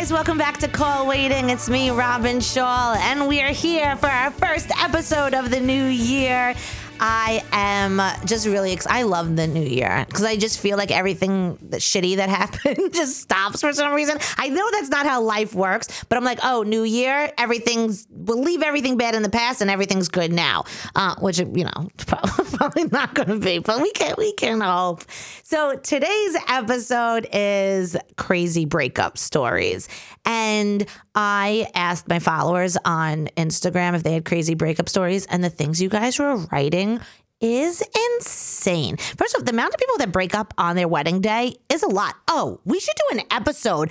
Guys, welcome back to Call Waiting. It's me, Robyn Schall, and we are here for our first episode of the new year. I am just really excited. I love the new year because I just feel like everything that shitty that happened just stops for some reason. I know that's not how life works, but I'm like, oh, new year, everything's, we'll leave everything bad in the past and everything's good now, uh, which, you know, probably not going to be, but we can, we can hope. So today's episode is crazy breakup stories. And I asked my followers on Instagram if they had crazy breakup stories, and the things you guys were writing is insane. First off, the amount of people that break up on their wedding day is a lot. Oh, we should do an episode,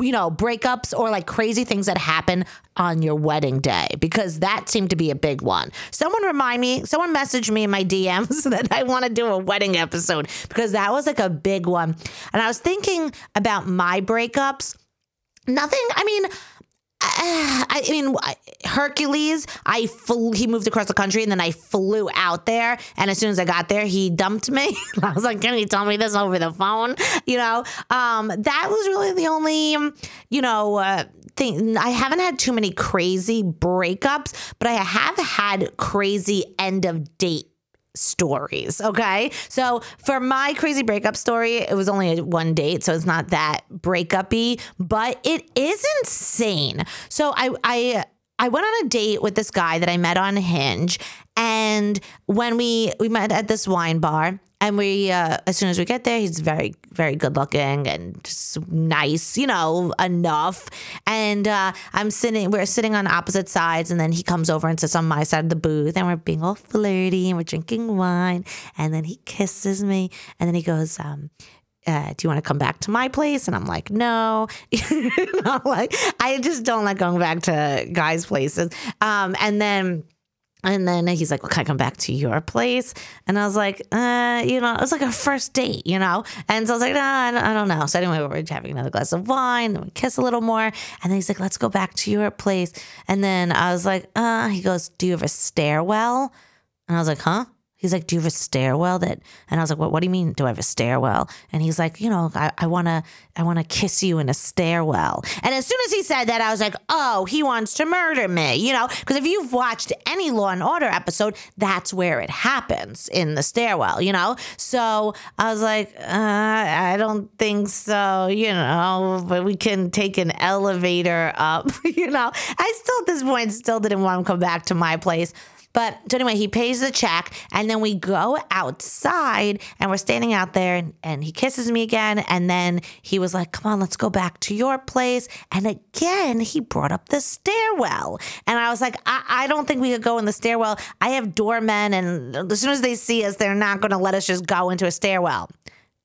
you know, breakups or like crazy things that happen on your wedding day because that seemed to be a big one. Someone remind me, someone messaged me in my DMs that I want to do a wedding episode because that was like a big one. And I was thinking about my breakups. Nothing, I mean, I mean, Hercules, I flew, he moved across the country and then I flew out there. And as soon as I got there, he dumped me. I was like, can you tell me this over the phone? You know, um, that was really the only, you know, uh, thing. I haven't had too many crazy breakups, but I have had crazy end of date stories. Okay. So for my crazy breakup story, it was only one date, so it's not that breakupy, but it is insane. So I I I went on a date with this guy that I met on Hinge, and when we we met at this wine bar, and we, uh, as soon as we get there, he's very, very good looking and just nice, you know, enough. And uh, I'm sitting, we're sitting on opposite sides, and then he comes over and sits on my side of the booth, and we're being all flirty, and we're drinking wine, and then he kisses me, and then he goes, um, uh, do you want to come back to my place? And I'm like, no, like I just don't like going back to guys' places. Um, and then and then he's like, well, can I come back to your place? And I was like, uh, you know, it was like a first date, you know? And so I was like, nah, I don't know. So anyway, we're having another glass of wine, then we kiss a little more. And then he's like, let's go back to your place. And then I was like, uh, he goes, do you have a stairwell? And I was like, huh? He's like, Do you have a stairwell that and I was like, What what do you mean do I have a stairwell? And he's like, you know, I, I wanna I wanna kiss you in a stairwell. And as soon as he said that, I was like, Oh, he wants to murder me, you know? Because if you've watched any Law and Order episode, that's where it happens in the stairwell, you know? So I was like, uh, I don't think so, you know, but we can take an elevator up, you know. I still at this point still didn't want to come back to my place. But so anyway, he pays the check, and then we go outside, and we're standing out there, and, and he kisses me again, and then he was like, "Come on, let's go back to your place." And again, he brought up the stairwell, and I was like, "I, I don't think we could go in the stairwell. I have doormen, and as soon as they see us, they're not going to let us just go into a stairwell."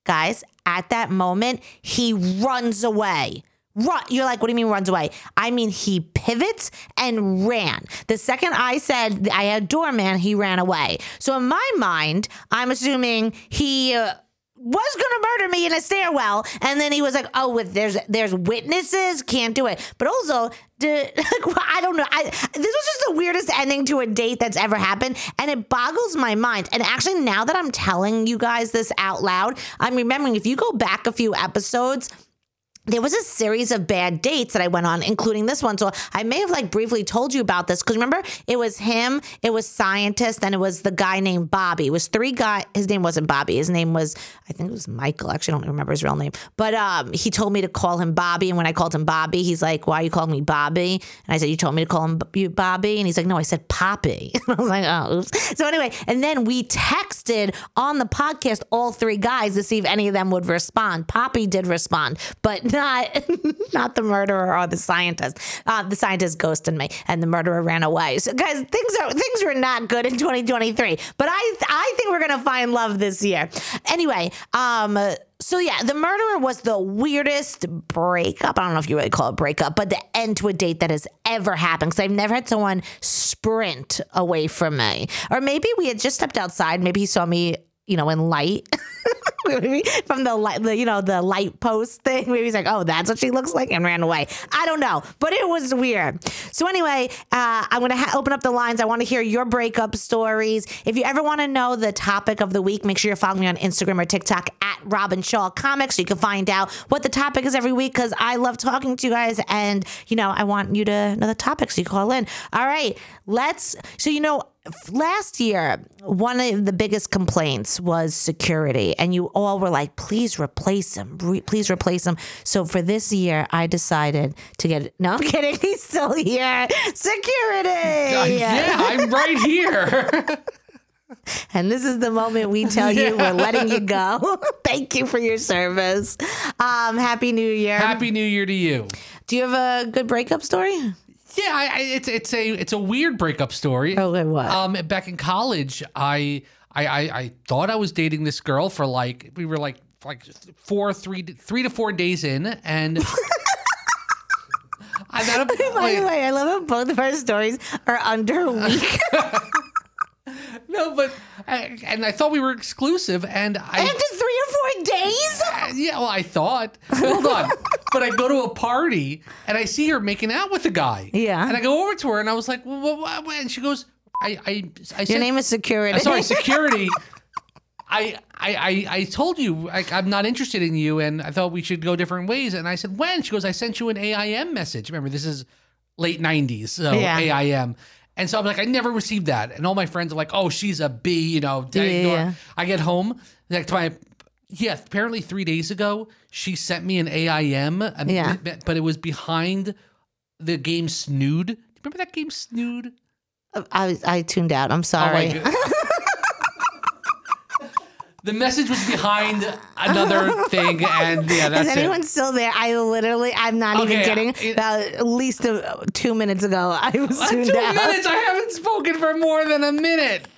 Guys, at that moment, he runs away. Run. You're like, what do you mean runs away? I mean, he pivots and ran. The second I said I had doorman, he ran away. So in my mind, I'm assuming he. Uh, was gonna murder me in a stairwell, and then he was like, "Oh, with there's there's witnesses, can't do it." But also, did, I don't know. I, this was just the weirdest ending to a date that's ever happened, and it boggles my mind. And actually, now that I'm telling you guys this out loud, I'm remembering if you go back a few episodes there was a series of bad dates that I went on, including this one. So I may have like briefly told you about this because remember, it was him, it was scientist, and it was the guy named Bobby. It was three guy. His name wasn't Bobby. His name was I think it was Michael. Actually, I don't remember his real name. But um, he told me to call him Bobby, and when I called him Bobby, he's like, "Why are you calling me Bobby?" And I said, "You told me to call him Bobby," and he's like, "No, I said Poppy." I was like, "Oh." Oops. So anyway, and then we texted on the podcast all three guys to see if any of them would respond. Poppy did respond, but not not the murderer or the scientist. Uh, the scientist ghosted me, and the murderer ran away. So, guys, things are things were not good in 2023. But I I think we're gonna find love this year. Anyway, um. So yeah, the murderer was the weirdest breakup. I don't know if you really call it breakup, but the end to a date that has ever happened. Because I've never had someone sprint away from me, or maybe we had just stepped outside. Maybe he saw me you know, in light from the light, the, you know, the light post thing. Maybe he's like, oh, that's what she looks like and ran away. I don't know, but it was weird. So anyway, uh, I'm going to ha- open up the lines. I want to hear your breakup stories. If you ever want to know the topic of the week, make sure you're following me on Instagram or TikTok at Robyn Schall Comics so you can find out what the topic is every week because I love talking to you guys and, you know, I want you to know the topics so you call in. All right, let's, so, you know, last year, one of the biggest complaints was security, and you all were like, "Please replace him, re- please replace him." So for this year, I decided to get. No, I'm kidding. He's still here. Security. Uh, yeah, I'm right here. And this is the moment we tell you we're letting you go. Thank you for your service. Um, Happy New Year. Happy New Year to you. Do you have a good breakup story? Yeah, I, I, it's it's a it's a weird breakup story. Okay, what? Um, back in college, I, I I I thought I was dating this girl for like we were like like four three three to four days in, and I met a By the way, I love how both of our stories are under a week. no, but I, and I thought we were exclusive, and I After three or four days? Uh, yeah, well, I thought. Hold on. but I go to a party and I see her making out with a guy. Yeah. And I go over to her and I was like, well, what, what? and she goes, I, I, I Your name is security. uh, sorry, security. I, I, I, I told you I, I'm not interested in you, and I thought we should go different ways. And I said, when? She goes, I sent you an AIM message. Remember, this is late '90s, so Yeah. AIM. And so I'm like, I never received that. And all my friends are like, oh, she's a B, you know. I, ignore- Yeah. I get home, like to my, yeah, apparently three days ago, she sent me an AIM, um, Yeah. but- it was behind the game Snood. Remember that game Snood? I, was- I tuned out. I'm Oh sorry. my. the message was behind another thing, and yeah, that's Is anyone it. still there? I literally, I'm not even Okay, kidding. it- About at least uh two minutes ago, I was Uh, tuned Two out. minutes. I haven't spoken for more than a minute.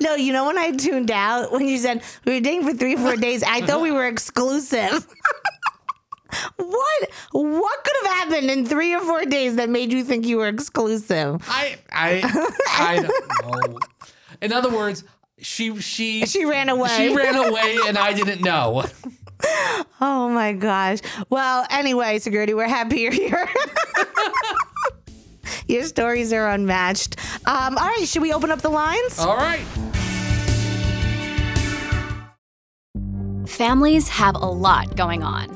No, you know when I tuned out when you said we were dating for three, four days, I thought we were exclusive. what? What could have happened in three or four days that made you think you were exclusive? I I I don't know. In other words, she she She ran away. She ran away, and I didn't know. Oh my gosh. Well, anyway, security, we're happy you're here. Your stories are unmatched. Um, all right, should we open up the lines? All right. Families have a lot going on.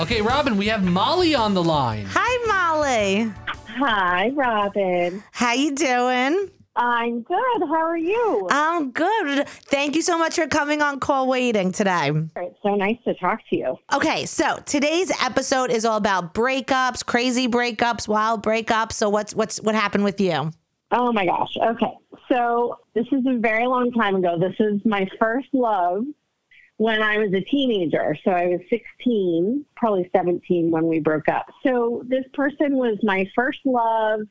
Okay, Robyn, we have Molly on the line. Hi, Molly. Hi, Robyn. How you doing? I'm good. How are you? I'm good. Thank you so much for coming on call waiting today. it's so nice to talk to you. Okay, so today's episode is all about breakups, crazy breakups, wild breakups. So what's what's what happened with you? Oh my gosh. Okay. So this is a very long time ago. This is my first love when I was a teenager. So I was 16, probably 17 when we broke up. So this person was my first love.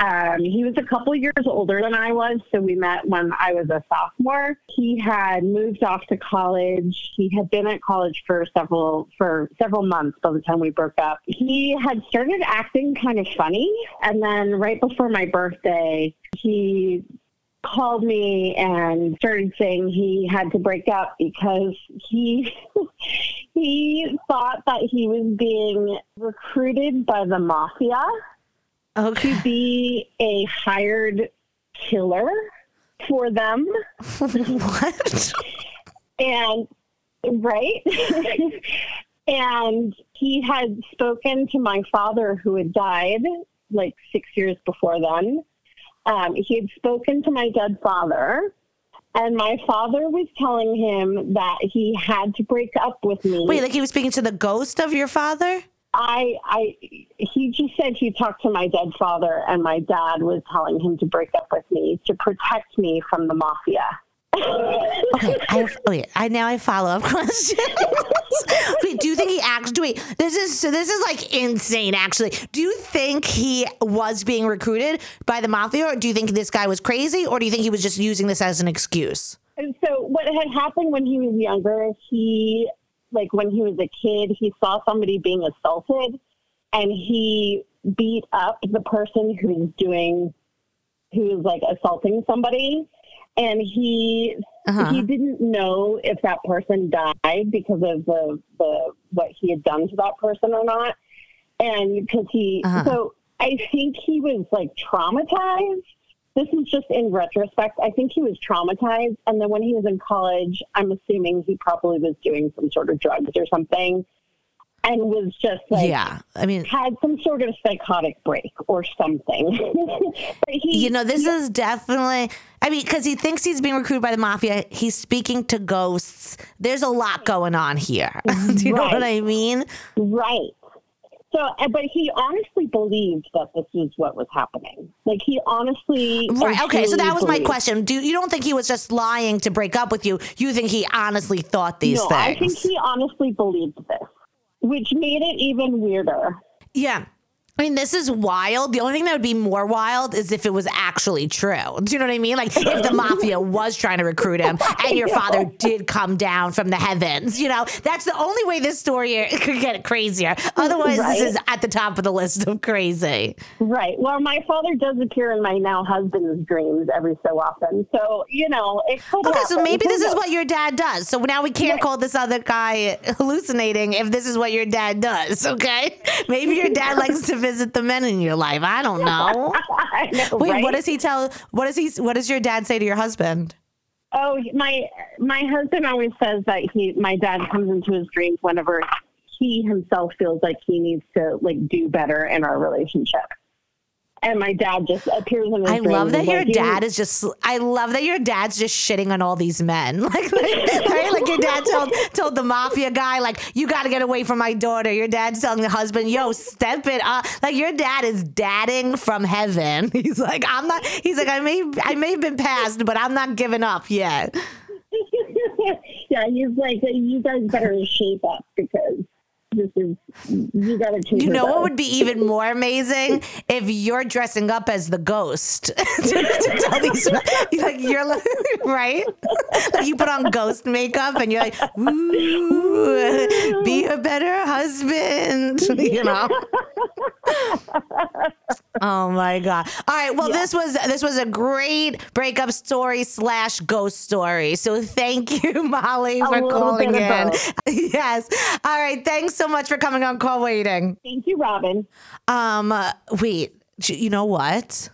Um, he was a couple years older than I was, so we met when I was a sophomore. He had moved off to college. He had been at college for several for several months by the time we broke up. He had started acting kind of funny, and then right before my birthday, he called me and started saying he had to break up because he he thought that he was being recruited by the mafia Okay. to be a hired killer for them what? and right and he had spoken to my father who had died like six years before then um, he had spoken to my dead father and my father was telling him that he had to break up with me Wait, like he was speaking to the ghost of your father? I, I, he just said he talked to my dead father, and my dad was telling him to break up with me to protect me from the mafia. Okay, I have, wait, I now I follow up questions. wait, do you think he actually do wait? This is so. This is like insane. Actually, do you think he was being recruited by the mafia, or do you think this guy was crazy, or do you think he was just using this as an excuse? And so, what had happened when he was younger, he, like when he was a kid, he saw somebody being assaulted, and he beat up the person who was doing, who was like assaulting somebody, and he Uh-huh. he didn't know if that person died because of the the what he had done to that person or not, and because he Uh-huh. so I think he was like traumatized. This is just in retrospect. I think he was traumatized, and then when he was in college, I'm assuming he probably was doing some sort of drugs or something, and was just like yeah, I mean, had some sort of psychotic break or something. but he, you know, this is definitely. I mean, because he thinks he's being recruited by the mafia. He's speaking to ghosts. There's a lot going on here. do you know what I mean? Right. So, uh, but he honestly believed that this is what was happening. Like he honestly. Right. Okay. So that was my question. Do you don't think he was just lying to break up with you? You think he honestly thought these No, things? I think he honestly believed this, which made it even weirder. yeah. I mean, this is wild. The only thing that would be more wild is if it was actually true. Do you know what I mean? Like if the mafia was trying to recruit him and your father did come down from the heavens. You know, that's the only way this story could get crazier. Otherwise, Right. this is at the top of the list of crazy. Right. Well, my father does appear in my now husband's dreams every so often. So you know, it could. Okay, so maybe this is what your dad does. So now we can't call this other guy hallucinating if this is what your dad does, okay? Maybe your dad likes to visit the men in your life. I don't know. I know, Wait, right? what does he tell what does he what does your dad say to your husband? Oh, my my husband always says that he my dad comes into his dreams whenever he himself feels like he needs to like do better in our relationship. And my dad just appears in I love that your like dad is just I love that your dad's just shitting on all these men. Like, like right? Like your dad told told the mafia guy, like, you gotta get away from my daughter. Your dad's telling the husband, yo, step it up. Like your dad is dadding from heaven. He's like, I'm not he's like, I may I may have been passed, but I'm not giving up yet. yeah, he's like, you guys better shape up because this is you got to change. You know what would be even more amazing? If you're dressing up as the ghost. To, to tell these like you're like right? Like you put on ghost makeup and you're like Ooh, be a better husband you know oh my god all right well this was this was a great breakup story slash ghost story so thank you molly A for calling in yes all right thanks so much for coming on call waiting Thank you, Robyn. um, uh, wait, you know what?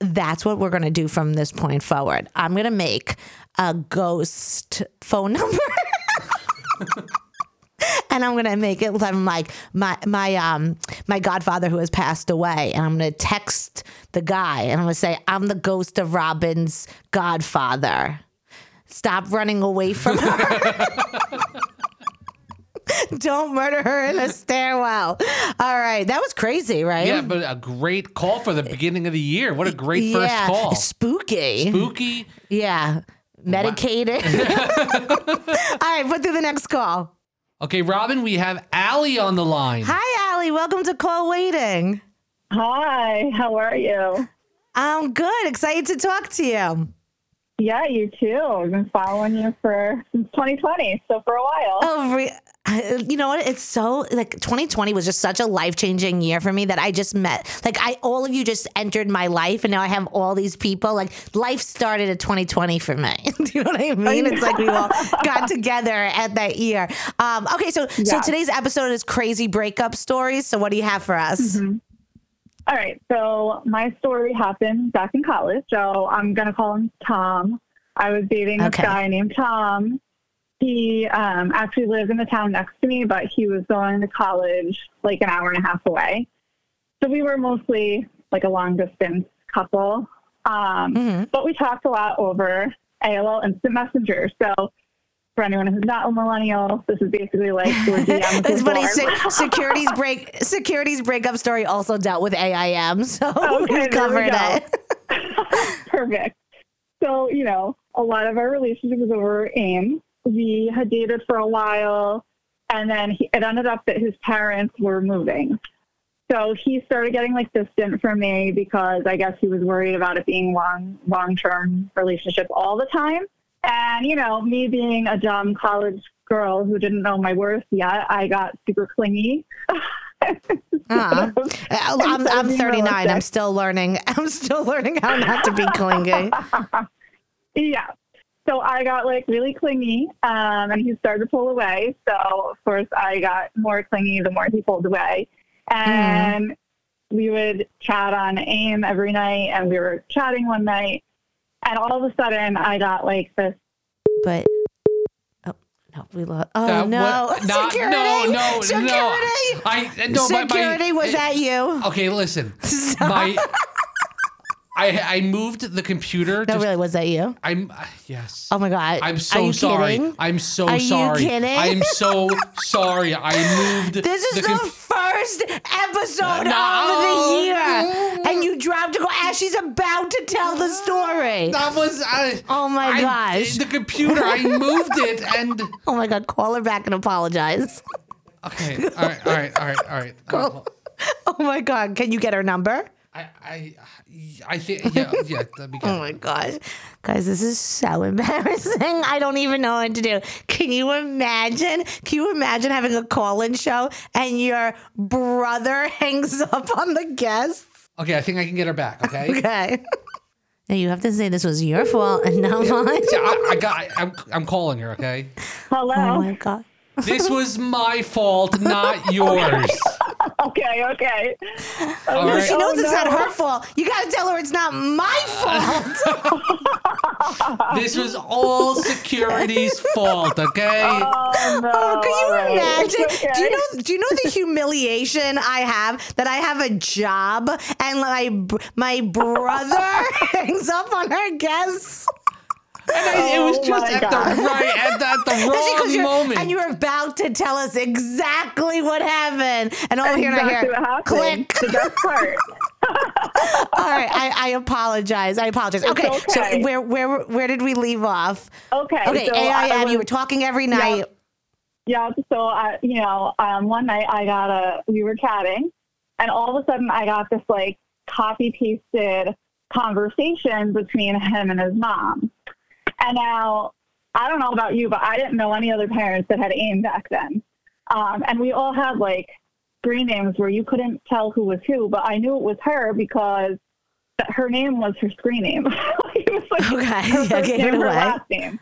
That's what we're gonna do from this point forward. I'm gonna make a ghost phone number. And I'm gonna make it. I'm like my my um my godfather who has passed away, and I'm gonna text the guy, and I'm gonna say I'm the ghost of Robyn's godfather. Stop running away from her. Don't murder her in a stairwell. All right, that was crazy, right? Yeah, but a great call for the beginning of the year. What a great first call. Spooky. Spooky. Yeah. Medicated. All right, put through the next call. Okay, Robyn, we have Allie on the line. Hi, Allie. Welcome to Call Waiting. Hi, how are you? I'm good. Excited to talk to you. Yeah, you too. I've been following you for since 2020, so for a while. Oh, re- you know what? It's so like 2020 was just such a life changing year for me that I just met like I all of you just entered my life and now I have all these people. Like life started at 2020 for me. Do you know what I mean? It's like we all got together at that year. Um, okay, so so today's episode is crazy breakup stories. So what do you have for us? All right, so my story happened back in college. So I'm gonna call him Tom. I was dating this guy named Tom. He um, actually lived in the town next to me, but he was going to college like an hour and a half away. So we were mostly like a long distance couple. Um, Mm-hmm. But we talked a lot over AOL Instant Messenger. So for anyone who's not a millennial, this is basically like DM. It's funny. Se- securities break. Securities breakup story also dealt with AIM, so Okay, we we covered go. it. Perfect. So, you know, a lot of our relationship was over AIM. We had dated for a while, and then he, it ended up that his parents were moving. So he started getting like distant from me because I guess he was worried about it being long long term relationship all the time. And you know, me being a dumb college girl who didn't know my worth yet, I got super clingy. Uh-huh. I'm, I'm being 39. I'm still learning. I'm still learning how not to be clingy. Yeah. So I got like really clingy, um, and he started to pull away. So of course I got more clingy the more he pulled away, and we would chat on AIM every night. And we were chatting one night, and all of a sudden I got like this. But oh no, we lost. Oh Uh, no, what- not- security. no, no, security. no. I no, my- my- security was that you? Okay, listen. My I I moved the computer. No, just- really, was that you? I'm uh, yes. Oh my god, I'm so sorry. Kidding? I'm so Are you kidding? I'm so sorry. I moved. This is the, comp- first episode No. of the year, and you dropped a go as she's about to tell the story. that was. I, Oh my I- gosh. The computer. I moved it and. Oh my god, call her back and apologize. Okay. All right. All right. All right. All right. Uh, Oh my god, can you get her number? I I I think yeah yeah that'd be good. Oh my gosh. Guys, this is so embarrassing. I don't even know what to do. Can you imagine? Can you imagine having a call in show and your brother hangs up on the guest? Okay, I think I can get her back. Okay. Okay. Now you have to say this was your fault and not mine. Yeah, I, I got. I'm I'm calling her. Okay. Hello. Oh my god. This was my fault, not yours. okay. Okay. All No, right. she knows Oh, it's not her fault. You gotta tell her it's not my fault. This was all security's fault. Okay. Oh, no. Oh, can you All right. imagine? It's okay. Do you know? Do you know the humiliation I have that I have a job and my my brother hangs up on her guests? And I, it was Oh just my at God. the right at the, at the wrong you're, moment. and you're about to tell us exactly what happened, and over here and I Exactly hear click. The best part. All right, I, I apologize. I apologize. Okay, so where where where did we leave off? Okay. Okay, so AIM. was- You were talking every night. Yeah, so I, you know, um, one night I got a, we were chatting, and all of a sudden I got this like copy pasted conversation between him and his mom. And now I don't know about you, but I didn't know any other parents that had AIM back then. Um, and we all had like screen names where you couldn't tell who was who, but I knew it was her because that her name was her screen name. it was like Okay, her first gave name, her last name.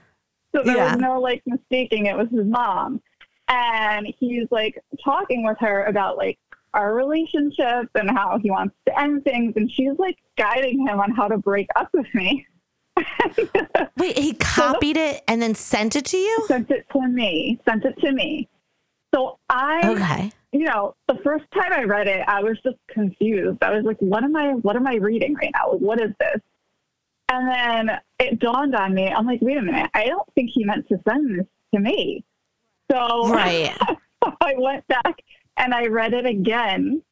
So there Yeah. was no like mistaking it was his mom. And he's like talking with her about like our relationship and how he wants to end things. And she's like guiding him on how to break up with me. Wait, he copied it and then sent it to you? sent it to me, sent it to me. So I, Okay. you know, the first time I read it, I was just confused. I was like, what am I, what am I reading right now? What is this? And then it dawned on me. I'm like, wait a minute. I don't think he meant to send this to me. So Right. I went back and I read it again.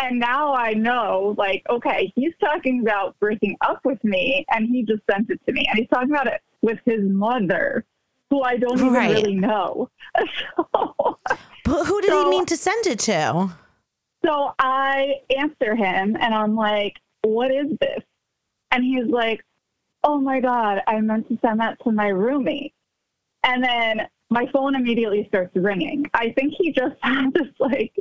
And now I know, like, okay, he's talking about breaking up with me and he just sent it to me. And he's talking about it with his mother, who I don't even Right. really know. so, But who did he mean to send it to? so I answer him and I'm like, what is this? And he's like, oh my God, I meant to send that to my roommate. And then my phone immediately starts ringing. I think he just had this like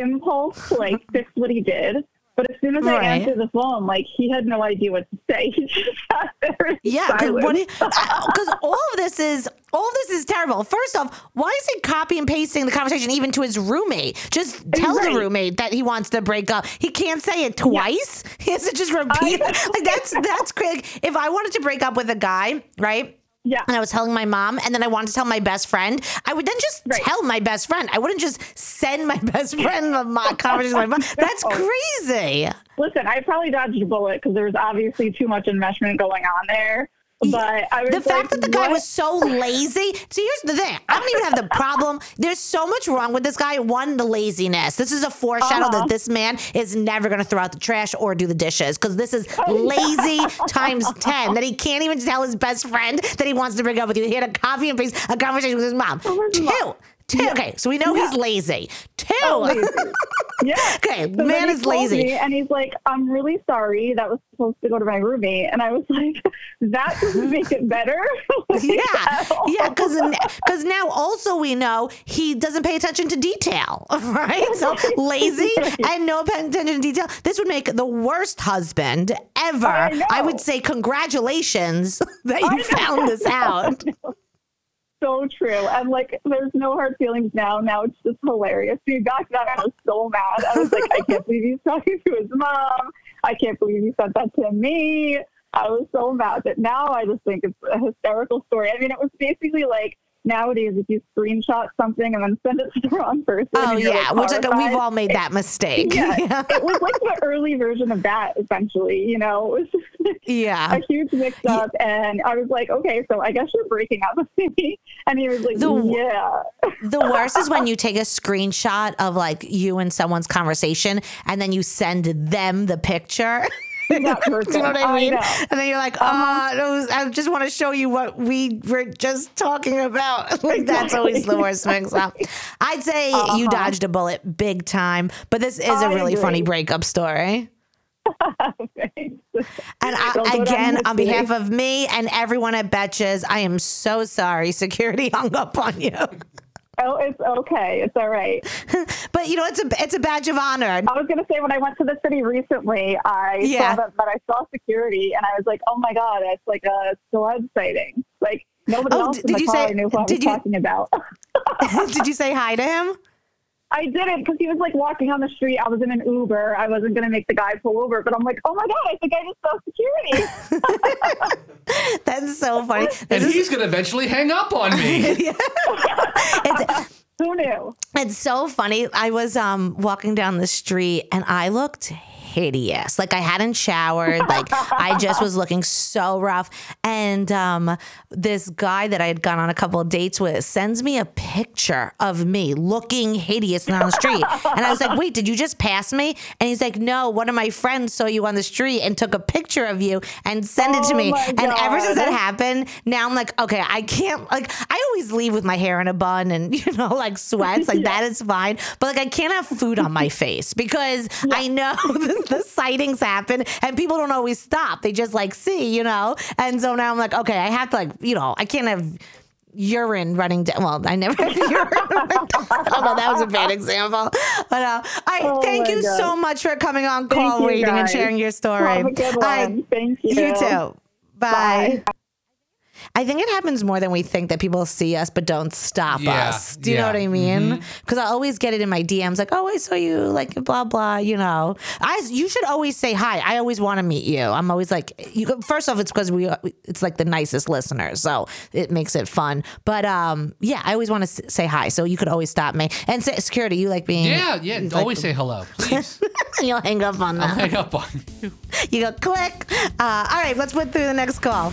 impulse like fix what he did. But as soon as Right. I answered the phone, like he had no idea what to say. He just sat there. Yeah, because uh, all of this is all of this is terrible. First off, why is he copy and pasting the conversation even to his roommate? Just tell Right. the roommate that he wants to break up. He can't say it twice. He has to just repeat. Like that's that's crazy. If I wanted to break up with a guy, right? Yeah. and I was telling my mom, and then I wanted to tell my best friend, I would then just Right. tell my best friend. I wouldn't just send my best friend the my conversation with my mom. That's crazy. Listen, I probably dodged a bullet because there was obviously too much investment going on there. But I was The fact like, that the guy what? was so lazy. See, here's the thing. I don't even have the problem. There's so much wrong with this guy. One, the laziness. This is a foreshadow Uh-huh. that this man is never going to throw out the trash or do the dishes because this is Oh, lazy times 10. That he can't even tell his best friend that he wants to break up with you. He had a coffee and paste a conversation with his mom. his Two. mom. Two. Okay, so we know he's lazy. Two. Oh, lazy. Yeah. Okay, So man is lazy. and he's like, I'm really sorry. That was supposed to go to my roommate. And I was like, that doesn't make it better. Like, Yeah, yeah, because because now also we know he doesn't pay attention to detail, right? So lazy and no attention to detail. This would make the worst husband ever. I know. would say congratulations that you found this out. So true. And like, there's no hard feelings now. Now it's just hilarious. Dude, back then I was so mad. I was like, I can't believe he's talking to his mom. I can't believe he sent that to me. I was so mad. But now I just think it's a hysterical story. I mean, it was basically like nowadays if you screenshot something and then send it to the wrong person. Oh yeah, like, which like, we've all made that mistake. Yeah, yeah. it was like the early version of that, essentially. You know, it was Yeah. a huge mix up, and I was like, okay, so I guess you're breaking up with me. And he was like, The- yeah. The worst is when you take a screenshot of like you and someone's conversation and then you send them the picture. That person. You know what I mean? Uh-huh. And then you're like, oh, it was- I just want to show you what we were just talking about. like that's always the worst mix up. I'd say you dodged a bullet big time, but this is a Uh-huh. I really funny breakup story. And I, Don't go down again, on behalf of me and everyone at Betches, I am so sorry security hung up on you. Oh, it's okay. It's all right. But you know, it's a it's a badge of honor. I was gonna say when I went to the city recently, I Yeah. saw that, but I saw security, and I was like, oh my god, it's like a celeb sighting. Like nobody Oh, else d- in did the you car say- knew who I was you- talking about. Did you say hi to him? I didn't because he was like walking on the street. I was in an Uber. I wasn't gonna make the guy pull over, but I'm like, oh my god, I think I just saw security. That's so funny. And is- he's going to eventually hang up on me. it's, Who knew? It's so funny. I was um walking down the street and I looked hideous. Like I hadn't showered. Like I just was looking so rough. And um this guy that I had gone on a couple of dates with sends me a picture of me looking hideous down the street. And I was like, wait, did you just pass me? And he's like, no, one of my friends saw you on the street and took a picture of you and sent it to Oh me. And ever since that happened, now I'm like, okay, I can't like I always leave with my hair in a bun and you know, like sweats, like that is fine. But like I can't have food on my face because I know the, the sightings happen and people don't always stop. They just like see, you know? And so now I'm like, okay, I have to like, you know, I can't have urine running down. Well, I never have urine running down. Know. That was a bad example. But uh, I Oh thank you God. so much for coming on call waiting and sharing your story. Have a good one. I- Thank you. you too. Bye. Bye. I think it happens more than we think that people see us but don't stop Yeah, us. Do you know what I mean? Because I always get it in my DMs like, "Oh, I saw you," like blah blah. You know, I you should always say hi. I always want to meet you. I'm always like, you. First off, it's because we it's like the nicest listeners, so it makes it fun. But um, yeah, I always want to say hi. So you could always stop me and say, "Security, you like being?" Yeah, yeah. like- Always say hello, please. You'll hang up on I'll them. hang up on you. You go click. Uh, all right, let's put through the next call.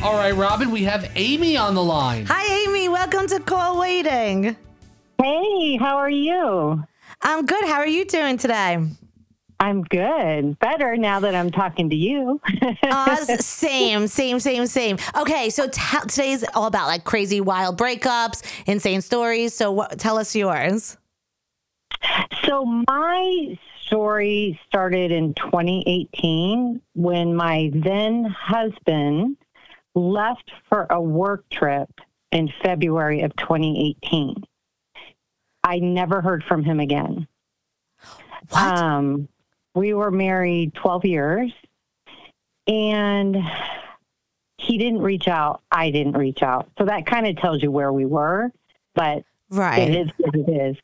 All right, Robyn, we have Amy on the line. Hi, Amy. Welcome to Call Waiting. Hey, how are you? I'm good. How are you doing today? I'm good. Better now that I'm talking to you. uh, same, same, same, same. Okay, so t- today's all about like crazy, wild breakups, insane stories. So, what, tell us yours. So, my story started in 2018 when my then husband left for a work trip in February of 2018. I never heard from him again. What? Um, we were married 12 years and he didn't reach out. I didn't reach out. So that kind of tells you where we were, but right. it is what it is.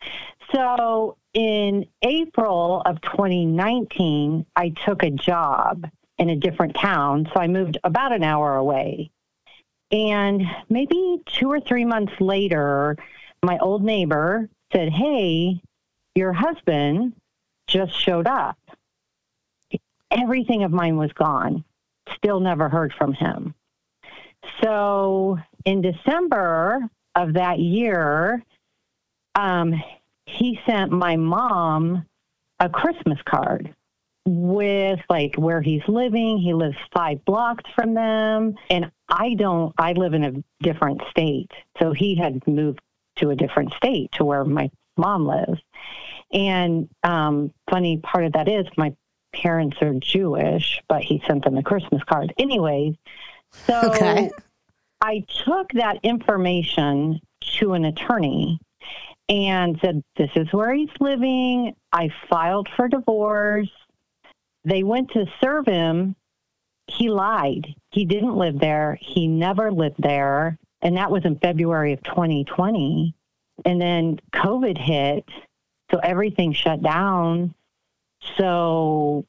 So in April of 2019, I took a job in a different town. So I moved about an hour away. And maybe two or three months later, my old neighbor said, Hey, your husband just showed up. Everything of mine was gone. Still never heard from him. So in December of that year, um, he sent my mom a Christmas card with like where he's living. He lives five blocks from them. And I don't, I live in a different state. So he had moved to a different state to where my mom lives. And um, funny part of that is my parents are Jewish, but he sent them a Christmas card. Anyways, so Okay. I took that information to an attorney and said, This is where he's living. I filed for divorce. They went to serve him. He lied. He didn't live there. He never lived there. And that was in February of 2020. And then COVID hit. So everything shut down. So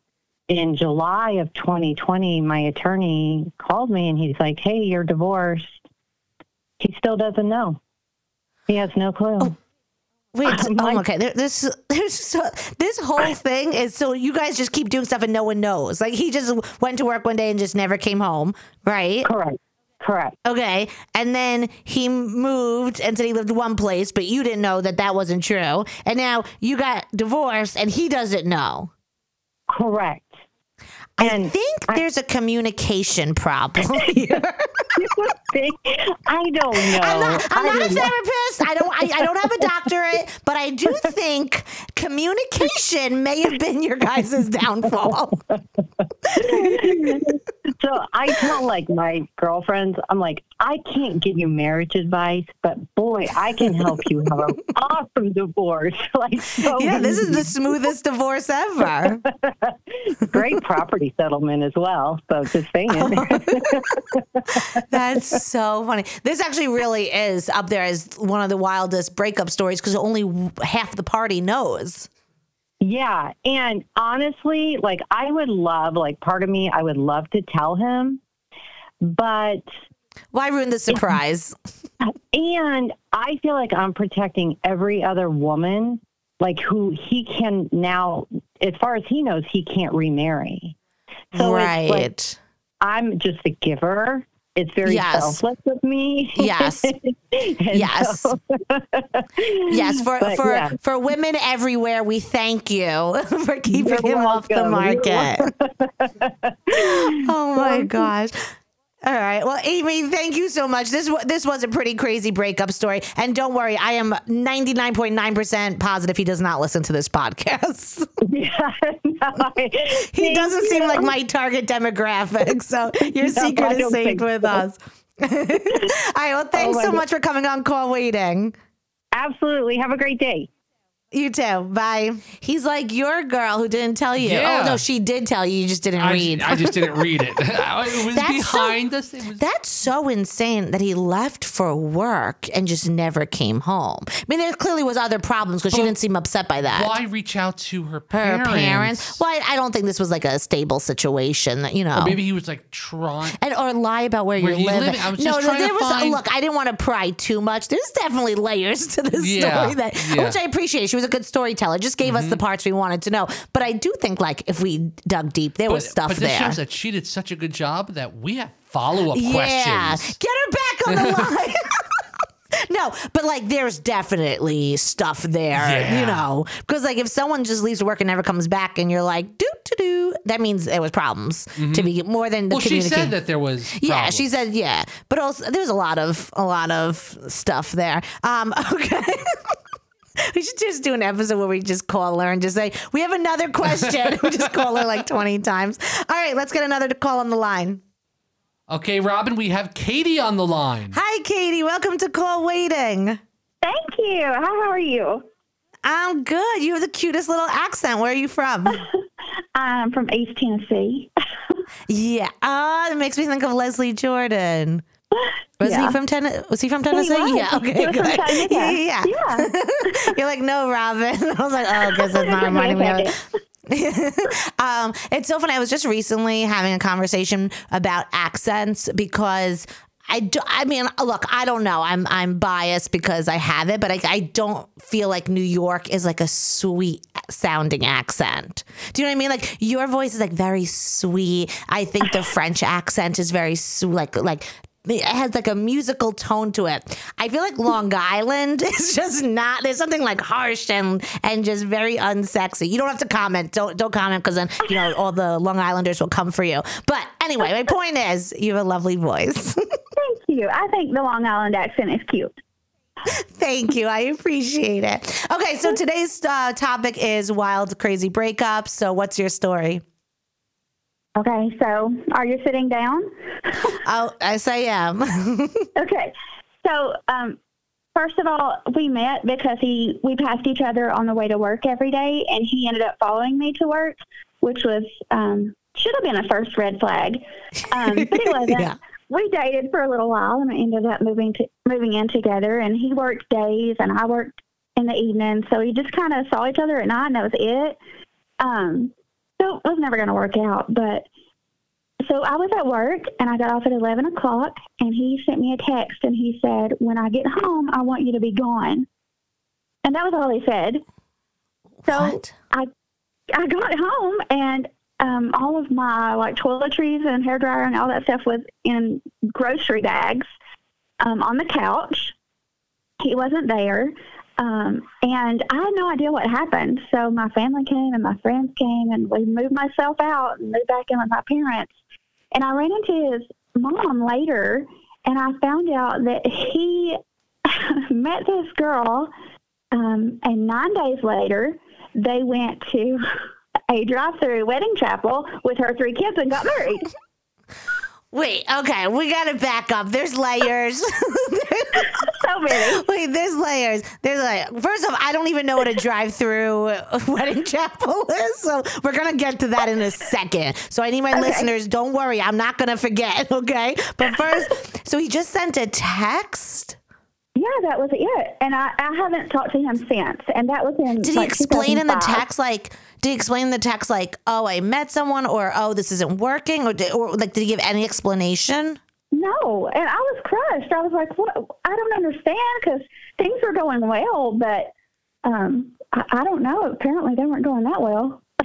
in July of 2020, my attorney called me and he's like, Hey, you're divorced. He still doesn't know. He has no clue. Oh. Wait, oh, okay. There, this, there's so, this whole thing is so you guys just keep doing stuff and no one knows. Like he just went to work one day and just never came home, right? Correct. Correct. Okay, and then he moved and said he lived one place, but you didn't know that that wasn't true. And now you got divorced and he doesn't know. Correct. I And think I- there's a communication problem here. I don't know. I'm not, I'm I not a therapist. I don't. I, I don't have a doctorate, but I do think communication may have been your guys' downfall. So I tell like my girlfriends, I'm like, I can't give you marriage advice, but boy, I can help you have an awesome divorce. like, so Yeah, this is the smoothest divorce ever. great property settlement as well. So just saying. Oh. That's so funny. This actually really is up there as one of the wildest breakup stories because only half the party knows. Yeah. And honestly, like I would love, like part of me, I would love to tell him, but, Why ruin the surprise? and I feel like I'm protecting every other woman, like who he can now, as far as he knows, he can't remarry. So it's like right. I'm just a giver. It's very Yes. selfless of me. Yes. Yes. so- Yes, for But, for yeah. for women everywhere, we thank you for keeping You're him off the market. oh my gosh. All right. Well, Amy, thank you so much. This this was a pretty crazy breakup story, and don't worry, I am ninety nine point nine percent positive he does not listen to this podcast. yeah, no, he doesn't seem like my target demographic, so your No, secret is safe with so. us. All right. Well, oh thanks my so God. much for coming on call waiting. Absolutely. Have a great day. You too. Bye. He's like your girl who didn't tell you. Yeah. Oh no, she did tell you. You just didn't I, read. I just didn't read it. it was That's behind so, us. It was That's so insane that he left for work and just never came home. I mean, there clearly was other problems because she didn't seem upset by that. why reach out to her Her parents? parents. Well, I, I don't think this was like a stable situation. That you know. Or maybe he was like trying. and or lie about where, Where you're living. living. I was no, just no, trying to there was find- look. I didn't want to pry too much. There's definitely layers to this Yeah, story that, yeah. Which I appreciate. She was a good storyteller. Just gave us the parts we wanted to know. But I do think like if we dug deep, there was stuff but this there. shows that she did such a good job that we have follow up yeah, questions. get her back on the line. No, but like there's definitely stuff there, Yeah. you know. Because like if someone just leaves work and never comes back and you're like, do to do, that means there was problems to be more than the Mm-hmm. Well, she said that there was. Yeah, she said yeah, but also there's a lot of a lot of stuff there. Um, okay. We should just do an episode where we just call her and just say, We have another question. we just call her like 20 times. All right, let's get another to call on the line. Okay, Robyn, we have Katie on the line. Hi, Katie. Welcome to Call Waiting. Thank you. How, how are you? I'm good. You have the cutest little accent. Where are you from? I'm from East Tennessee. yeah. Oh, it makes me think of Leslie Jordan. Was Yeah. he from Tennessee? Was he from Tennessee? was. Yeah. Okay. He good. Yeah. Yeah. You're like, no, Robyn. I was like, oh, guess that's not reminding me of um, it's so funny. I was just recently having a conversation about accents because I do, I mean, look, I don't know. I'm I'm biased because I have it, but I, I don't feel like New York is like a sweet sounding accent. Do you know what I mean? Like your voice is like very sweet. I think the French accent is very su- like like it has like a musical tone to it. I feel like Long Island is just not. There's something like harsh and and just very unsexy. You don't have to comment. Don't don't comment because then you know all the Long Islanders will come for you. But anyway, my point is, you have a lovely voice. Thank you. I think the Long Island accent is cute. Thank you. I appreciate it. Okay, so today's uh, topic is wild, crazy breakups. So, what's your story? Okay, so are you sitting down? Oh, yes, I am. Okay. So, um, first of all, we met because he we passed each other on the way to work every day, and he ended up following me to work, which was um, should have been a first red flag, um, but it wasn't. Yeah. We dated for a little while, and we ended up moving to moving in together. And he worked days, and I worked in the evening, so we just kind of saw each other at night, and that was it. Um, so it was never going to work out, but so I was at work and I got off at 11 o'clock and he sent me a text and he said, when I get home, I want you to be gone. And that was all he said. So What? I, I got home and um, all of my like toiletries and hair dryer and all that stuff was in grocery bags um, on the couch. He wasn't there. Um, and I had no idea what happened. So my family came and my friends came and we moved myself out and moved back in with my parents. And I ran into his mom later and I found out that he met this girl. Um, and nine days later, they went to a drive through wedding chapel with her three kids and got married. Wait, okay, we got to back up. There's layers. So many. Wait, there's layers. There's like first off, I don't even know what a drive-through wedding chapel is, so we're gonna get to that in a second. So I need my listeners. Don't worry, I'm not gonna forget. Okay, but first, so he just sent a text. Yeah, that was it. And I, I haven't talked to him since. And that was in. Did he explain in the text like? Did he explain in the text like, "Oh, I met someone," or "Oh, this isn't working," or, did, or like, did he give any explanation? No, and I was crushed. I was like, "What? I don't understand," because things were going well, but um, I, I don't know. Apparently, they weren't going that well.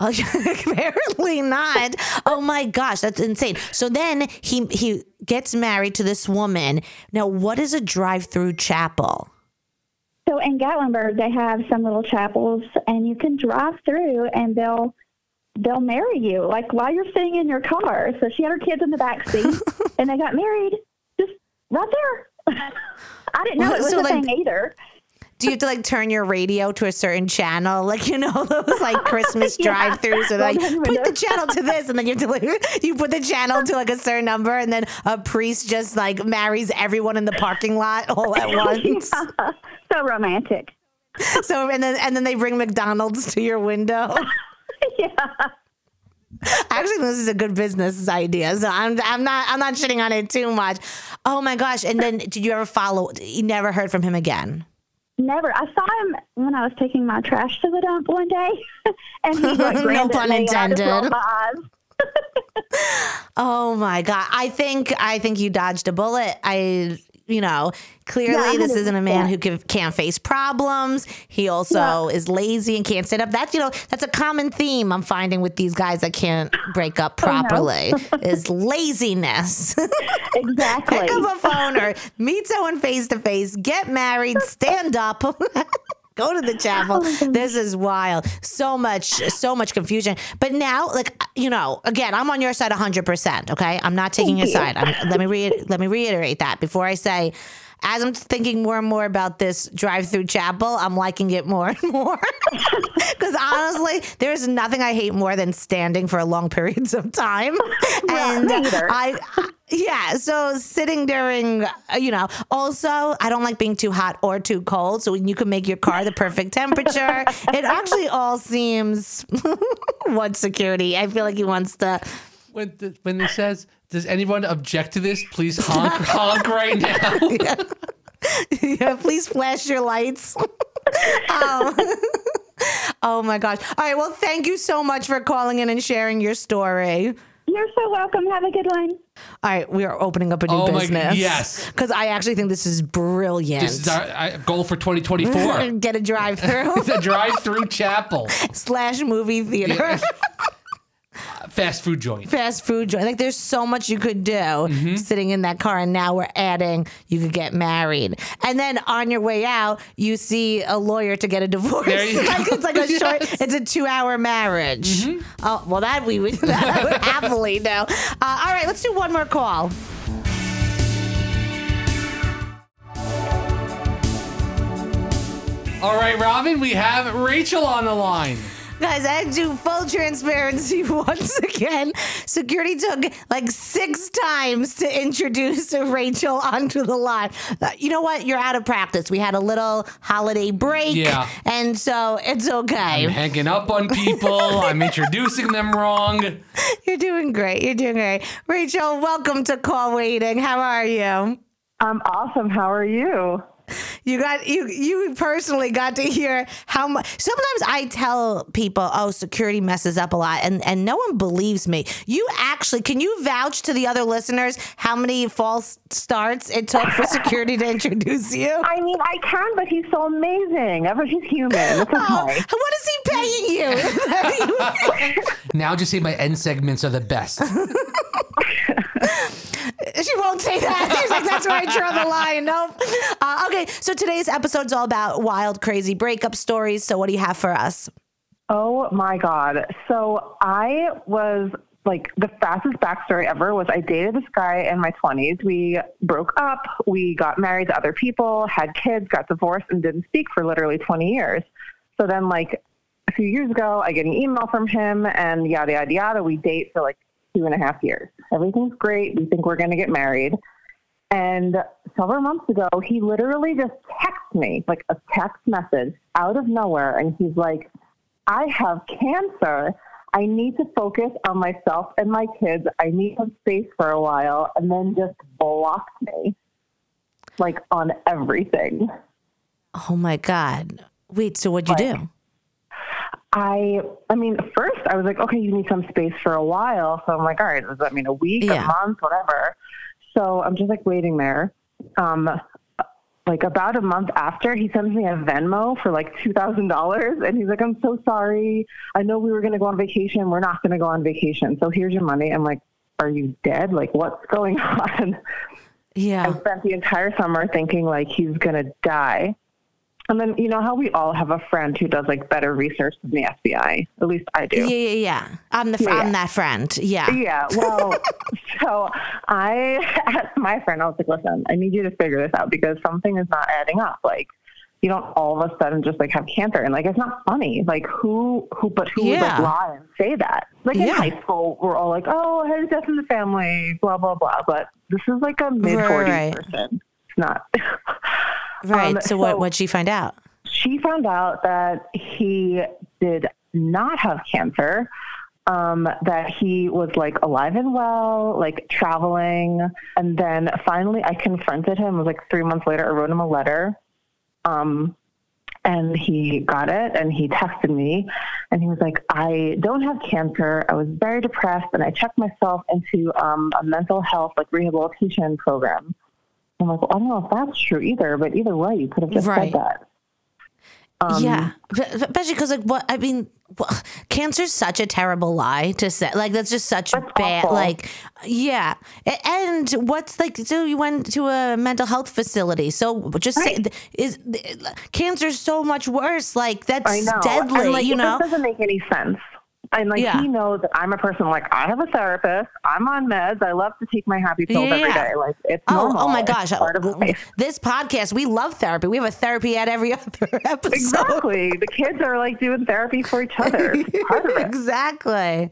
Apparently not. Oh my gosh, that's insane. So then he he gets married to this woman. Now, what is a drive-through chapel? So in Gatlinburg, they have some little chapels, and you can drive through, and they'll they'll marry you like while you're sitting in your car. So she had her kids in the back seat, and they got married just right there. I didn't know it was so, a like, thing either. Do you have to like turn your radio to a certain channel, like you know those like Christmas Yeah. drive-throughs, or like put the channel to this, and then you have to like you put the channel to like a certain number, and then a priest just like marries everyone in the parking lot all at once. so romantic. so and then and then they bring McDonald's to your window. yeah. Actually, this is a good business idea. So I'm I'm not I'm not shitting on it too much. Oh my gosh! And then did you ever follow? You never heard from him again. Never. I saw him when I was taking my trash to the dump one day, and he like, No pun intended. rolled my eyes. Oh my god! I think I think you dodged a bullet. I you know clearly Yeah, this isn't a man 100%. who can, can't face problems. He also is lazy and can't sit up. That's you know that's a common theme I'm finding with these guys that can't break up properly is laziness. Exactly. Pick up a phone or meet someone face to face, get married, stand up. Go to the chapel. This is wild. So much, so much confusion. But now, like you know, again, I'm on your side 100. percent Okay, I'm not taking your side. I'm, let me re- let me reiterate that before I say. As I'm thinking more and more about this drive-through chapel, I'm liking it more and more. Because honestly, there's nothing I hate more than standing for a long periods of time. and. I, yeah, so sitting during, uh, you know, also, I don't like being too hot or too cold. So when you can make your car the perfect temperature, it actually all seems what security. I feel like he wants to. When the, when it says, "Does anyone object to this?" Please honk honk right now. yeah, please flash your lights. um, oh my gosh. All right. Well, thank you so much for calling in and sharing your story. You're so welcome. Have a good one. All right, we are opening up a new Oh my- business. yes. because I actually think this is brilliant. This is our uh, goal for 2024. Get a drive-through the drive-through chapel, slash movie theater, fast food joint. fast food joint. Like, there's so much you could do Mm-hmm. sitting in that car, and now we're adding you could get married, and then on your way out, you see a lawyer to get a divorce. There you like go. it's like a short. Yes. Mm-hmm. It's a two-hour marriage. Oh well, that we would, that I would happily do. Uh, all right, let's do one more call. All right, Robyn, we have Rachel on the line. Guys, I had to do full transparency once again. Security took like six times to introduce Rachel onto the line. Uh, you know what? You're out of practice. We had a little holiday break. Yeah. And so it's okay. I'm hanging up on people. I'm introducing them wrong. You're doing great. You're doing great. Rachel, welcome to Call Waiting. How are you? I'm awesome. How are you? You got you you personally got to hear how much sometimes I tell people, oh, security messes up a lot and, and no one believes me. You actually can you vouch to the other listeners how many false starts it took for security to introduce you? I mean, I can, but he's so amazing. But he's human. It's Oh, what is he paying you? Now just say my end segments are the best. she won't say that. She's like, that's where I draw the line. Nope. Uh, okay, so today's episode's all about wild, crazy breakup stories. So what do you have for us? Oh my God. So I was like the fastest backstory ever was I dated this guy in my 20s. We broke up, we got married to other people, had kids, got divorced, and didn't speak for literally 20 years. So then, like a few years ago, I get an email from him, and yada, yada, yada. We date for like two and a half years. Everything's great. We think we're going to get married. And several months ago, he literally just texted me, like a text message out of nowhere. And he's like, I have cancer. I need to focus on myself and my kids. I need some space for a while. And then just blocked me, like on everything. Oh my God. Wait, so what'd you do? I, I mean, first I was like, okay, you need some space for a while. So I'm like, all right, does that mean a week, Yeah. a month, whatever? So I'm just like waiting there. Um, like about a month after, he sends me a Venmo for like two thousand dollars, and he's like, "I'm so sorry. I know we were going to go on vacation. We're not going to go on vacation. So here's your money." I'm like, "Are you dead? Like, what's going on?" Yeah. I spent the entire summer thinking like he's gonna die. And then you know how we all have a friend who does like better research than the FBI. At least I do. Yeah, yeah, yeah. I'm the fr- Yeah, I'm yeah. that friend. Yeah. Yeah, well, so I asked my friend, I was like, listen, I need you to figure this out because something is not adding up. Like, you don't all of a sudden just like have cancer. And like, it's not funny. Like, who, who, but who would like lie and say that? Like in Yeah. high school, we're all like, oh, I had a death in the family, blah, blah, blah. But this is like a mid 40s Right. person. It's not. Right. Um, so, what so- what'd she find out? she found out that he did not have cancer. Um, that he was like alive and well, like traveling. And then finally I confronted him. It was like three months later, I wrote him a letter. Um, and he got it and he texted me and he was like, I don't have cancer. I was very depressed and I checked myself into um, a mental health like rehabilitation program. I'm like, well, I don't know if that's true either, but either way, you could have just Right. said that. Um, yeah, especially because like what I mean, well, cancer's such a terrible lie to say. Like that's just such That's bad. awful. Like, yeah. And what's like? So you went to a mental health facility. So just say Right. is cancer's so much worse. Like that's deadly. Like, you know. doesn't make any sense. And like Yeah. he knows that I'm a person like I have a therapist. I'm on meds. I love to take my happy pills every Yeah. day. Like it's Oh, normal. oh my gosh! part of life. This podcast, we love therapy. We have a therapy at every other episode. Exactly. the kids are like doing therapy for each other. It's part of it. exactly.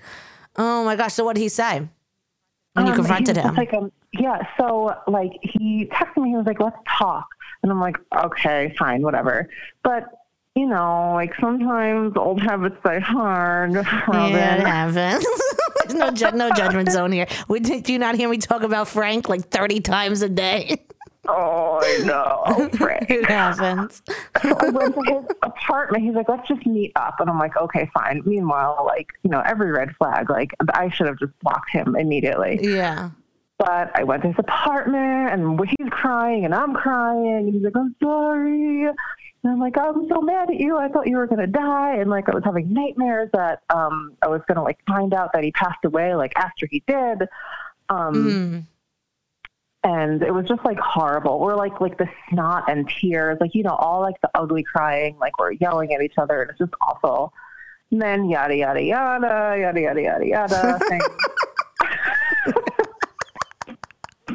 Oh my gosh! So what did he say when you Um, confronted him? Like, um, yeah. So like he texted me. He was like, "Let's talk," and I'm like, "Okay, fine, whatever." But you know, like sometimes old habits die hard. Yeah, it happens. There's no ju- no judgment zone here. We, do you not hear me talk about Frank like 30 times a day? Oh, I know. Oh, Frank. It happens. I went to his apartment. He's like, let's just meet up. And I'm like, okay, fine. Meanwhile, like, you know, every red flag, like, I should have just blocked him immediately. Yeah. But I went to his apartment and he's crying and I'm crying. And he's like, I'm sorry. And I'm like, I'm so mad at you. I thought you were going to die. And like, I was having nightmares that um, I was going to like find out that he passed away, like, after he did. Um, Mm. and it was just like horrible. We're like like the snot and tears, like you know, all like the ugly crying, like we're yelling at each other, and it's just awful. And then yada yada yada yada yada yada yada.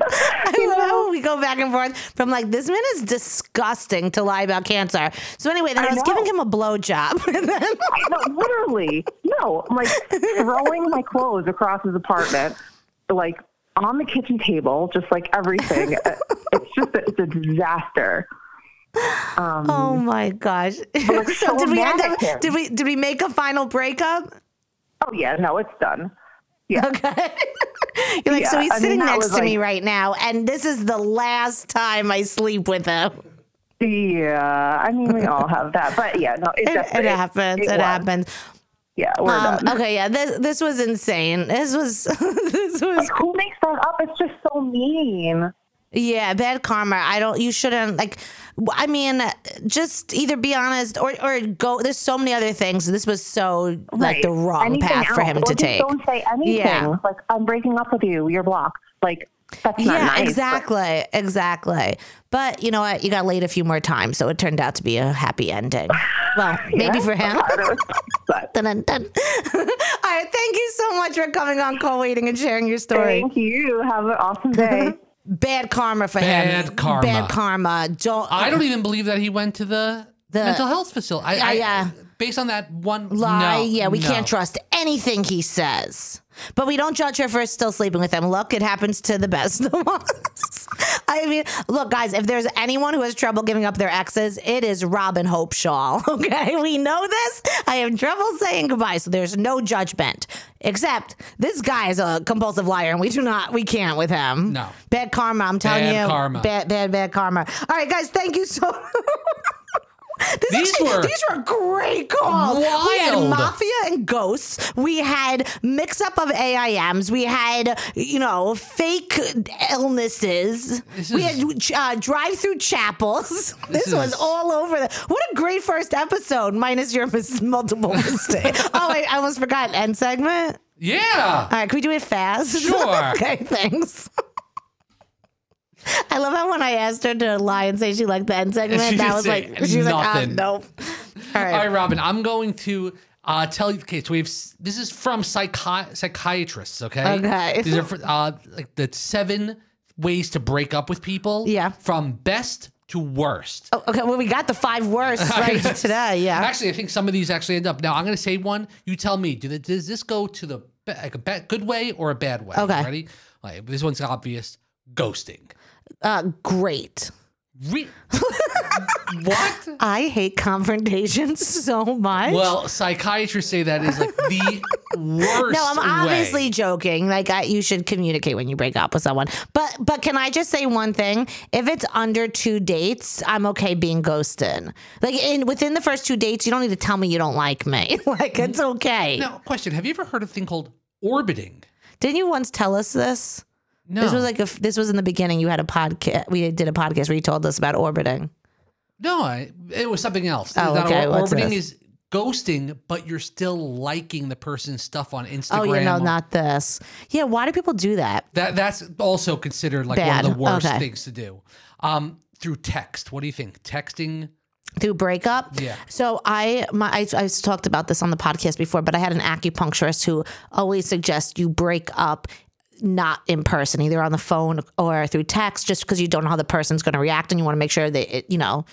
I love how we go back and forth from like, this man is disgusting to lie about cancer. So anyway, then I, I was know. giving him a blowjob. and then no, literally, no. I'm like throwing my clothes across his apartment, like on the kitchen table, just like everything. it's just a, it's a disaster. Um, Oh my gosh. so so did we end up him. did we did we make a final breakup? oh yeah, no, it's done. Yeah. Okay. You're like, so he's I sitting that next to me right now, and this is the last time I sleep with him. Yeah, I mean we all have that, but yeah, no, it, It, it happens. It, was. happens. Yeah, we're Um, done. okay, yeah. This this was insane. This was this was Like, who makes that up? It's just so mean. Yeah, bad karma. I don't. You shouldn't like. I mean, just either be honest or or go. There's so many other things. This was so like the wrong Anything path for him or to take. Don't say anything. Yeah. Like I'm breaking up with you. You're blocked. Like that's not Yeah, nice. but- exactly, exactly. But you know what? You got laid a few more times, so it turned out to be a happy ending. Well, maybe for him. part of it, but Dun, dun, dun. All right, thank you so much for coming on Call Waiting and sharing your story. thank you. Have an awesome day. Bad karma for him. Bad karma. Bad karma. Don't. I don't even believe that he went to the, The- mental health facility. I, Yeah, I- yeah. Based on that one lie. no, yeah, we no. can't trust anything he says. But we don't judge her for still sleeping with him. Look, it happens to the best of us. I mean, look, guys, if there's anyone who has trouble giving up their exes, it is Robyn Hope Schall. Okay, we know this. I have trouble saying goodbye, so there's no judgment. Except this guy is a compulsive liar, and we do not, we can't with him. No. bad karma. I'm telling Bad you, karma. bad, bad, bad karma. All right, guys, thank you so. This These actually- were these were great calls. Wild. We had mafia and ghosts. We had mix up of AIMs. We had you know fake illnesses. This we is- had uh, drive through chapels. This, This was is- all over. The, what a great first episode, minus your mis- multiple mistakes. oh wait, I almost forgot end segment. Yeah. All right, can we do it fast? Sure. okay, thanks. I love how when I asked her to lie and say she liked the end segment, She that was like she was like, ah, nope. All right. All right, Robyn. I'm going to uh, tell you. Okay, so we have. This is from psychi- psychiatrists. Okay. Okay. These are for, uh, like the seven ways to break up with people. Yeah. From best to worst. Oh, okay, well, we got the five worst right today. Yeah. Actually, I think some of these actually end up. Now, I'm going to say one. You tell me. Do the, does this go to the like a bad, good way or a bad way? Okay. Ready? Right, this one's obvious. Ghosting. Uh, great. Re- what? I hate confrontations so much. Well, psychiatrists say that is like the worst. no, I'm obviously way. joking. Like I, you should communicate when you break up with someone. But but can I just say one thing? If it's under two dates, I'm okay being ghosted. Like in within the first two dates, you don't need to tell me you don't like me. like it's okay. Now, question: Have you ever heard of a thing called orbiting? Didn't you once tell us this? No. This was like a, this was in the beginning. You had a podcast. We did a podcast where you told us about orbiting. no, I, it was something else. Oh, okay. or- What's orbiting this? is ghosting, but you're still liking the person's stuff on Instagram. Oh, yeah, no, not this. Yeah, why do people do that? That that's also considered like Bad. one of the worst Okay. things to do. Um, through text. What do you think? Texting. through breakup. Yeah. So I my I, I talked about this on the podcast before, but I had an acupuncturist who always suggests you break up not in person, either on the phone or through text, just because you don't know how the person's going to react, and you want to make sure that it, you know.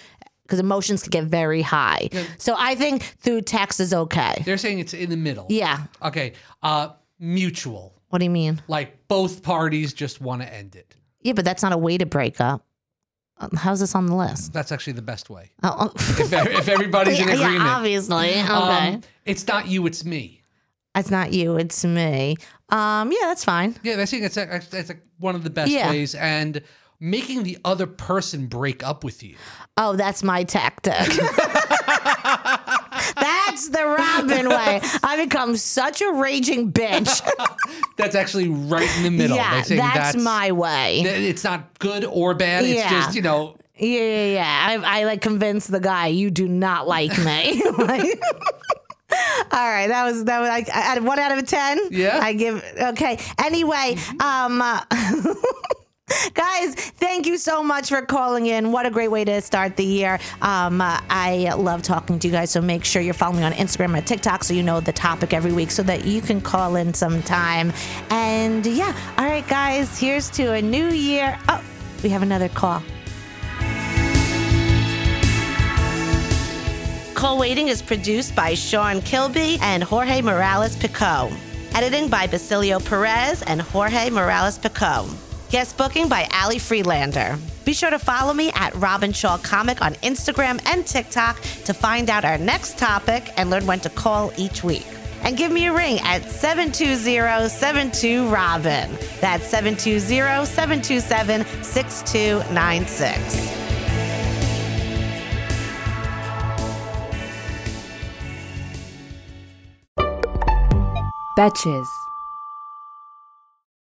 Because emotions can get very high. So I think through text is okay. They're saying it's in the middle. Yeah. Okay. Uh, mutual. What do you mean? Like both parties just want to end it. Yeah, but that's not a way to break up. Um, How's this on the list? That's actually the best way. Oh, oh. If, if everybody's in yeah, agreement. yeah, obviously. Okay. Um, it's not you, it's me. It's not you, it's me. Um, yeah, that's fine. Yeah, I think it's a, it's a, one of the best Yeah. ways, and making the other person break up with you. Oh, that's my tactic. that's the Robyn way. I become such a raging bitch. That's actually right in the middle. yeah, that's, my way. It's not good or bad. It's Yeah. just you know. yeah, yeah, yeah. I, I like convince the guy you do not like me. Like- All right, that was that was like of one out of a ten. Yeah. I give okay. Anyway, um. uh, Guys, thank you so much for calling in. What a great way to start the year. Um, uh, I love talking to you guys, so make sure you're following me on Instagram and TikTok so you know the topic every week so that you can call in sometime. And yeah, all right, guys, here's to a new year. Oh, we have another call. Call Waiting is produced by Sean Kilby and Jorge Morales Pico. Editing by Basilio Perez and Jorge Morales Pico. Guest booking by Ali Freelander. Be sure to follow me at Robyn Schall Comic on Instagram and TikTok to find out our next topic and learn when to call each week. And give me a ring at 720-72 Robyn. That's 720-727-6296. Betches.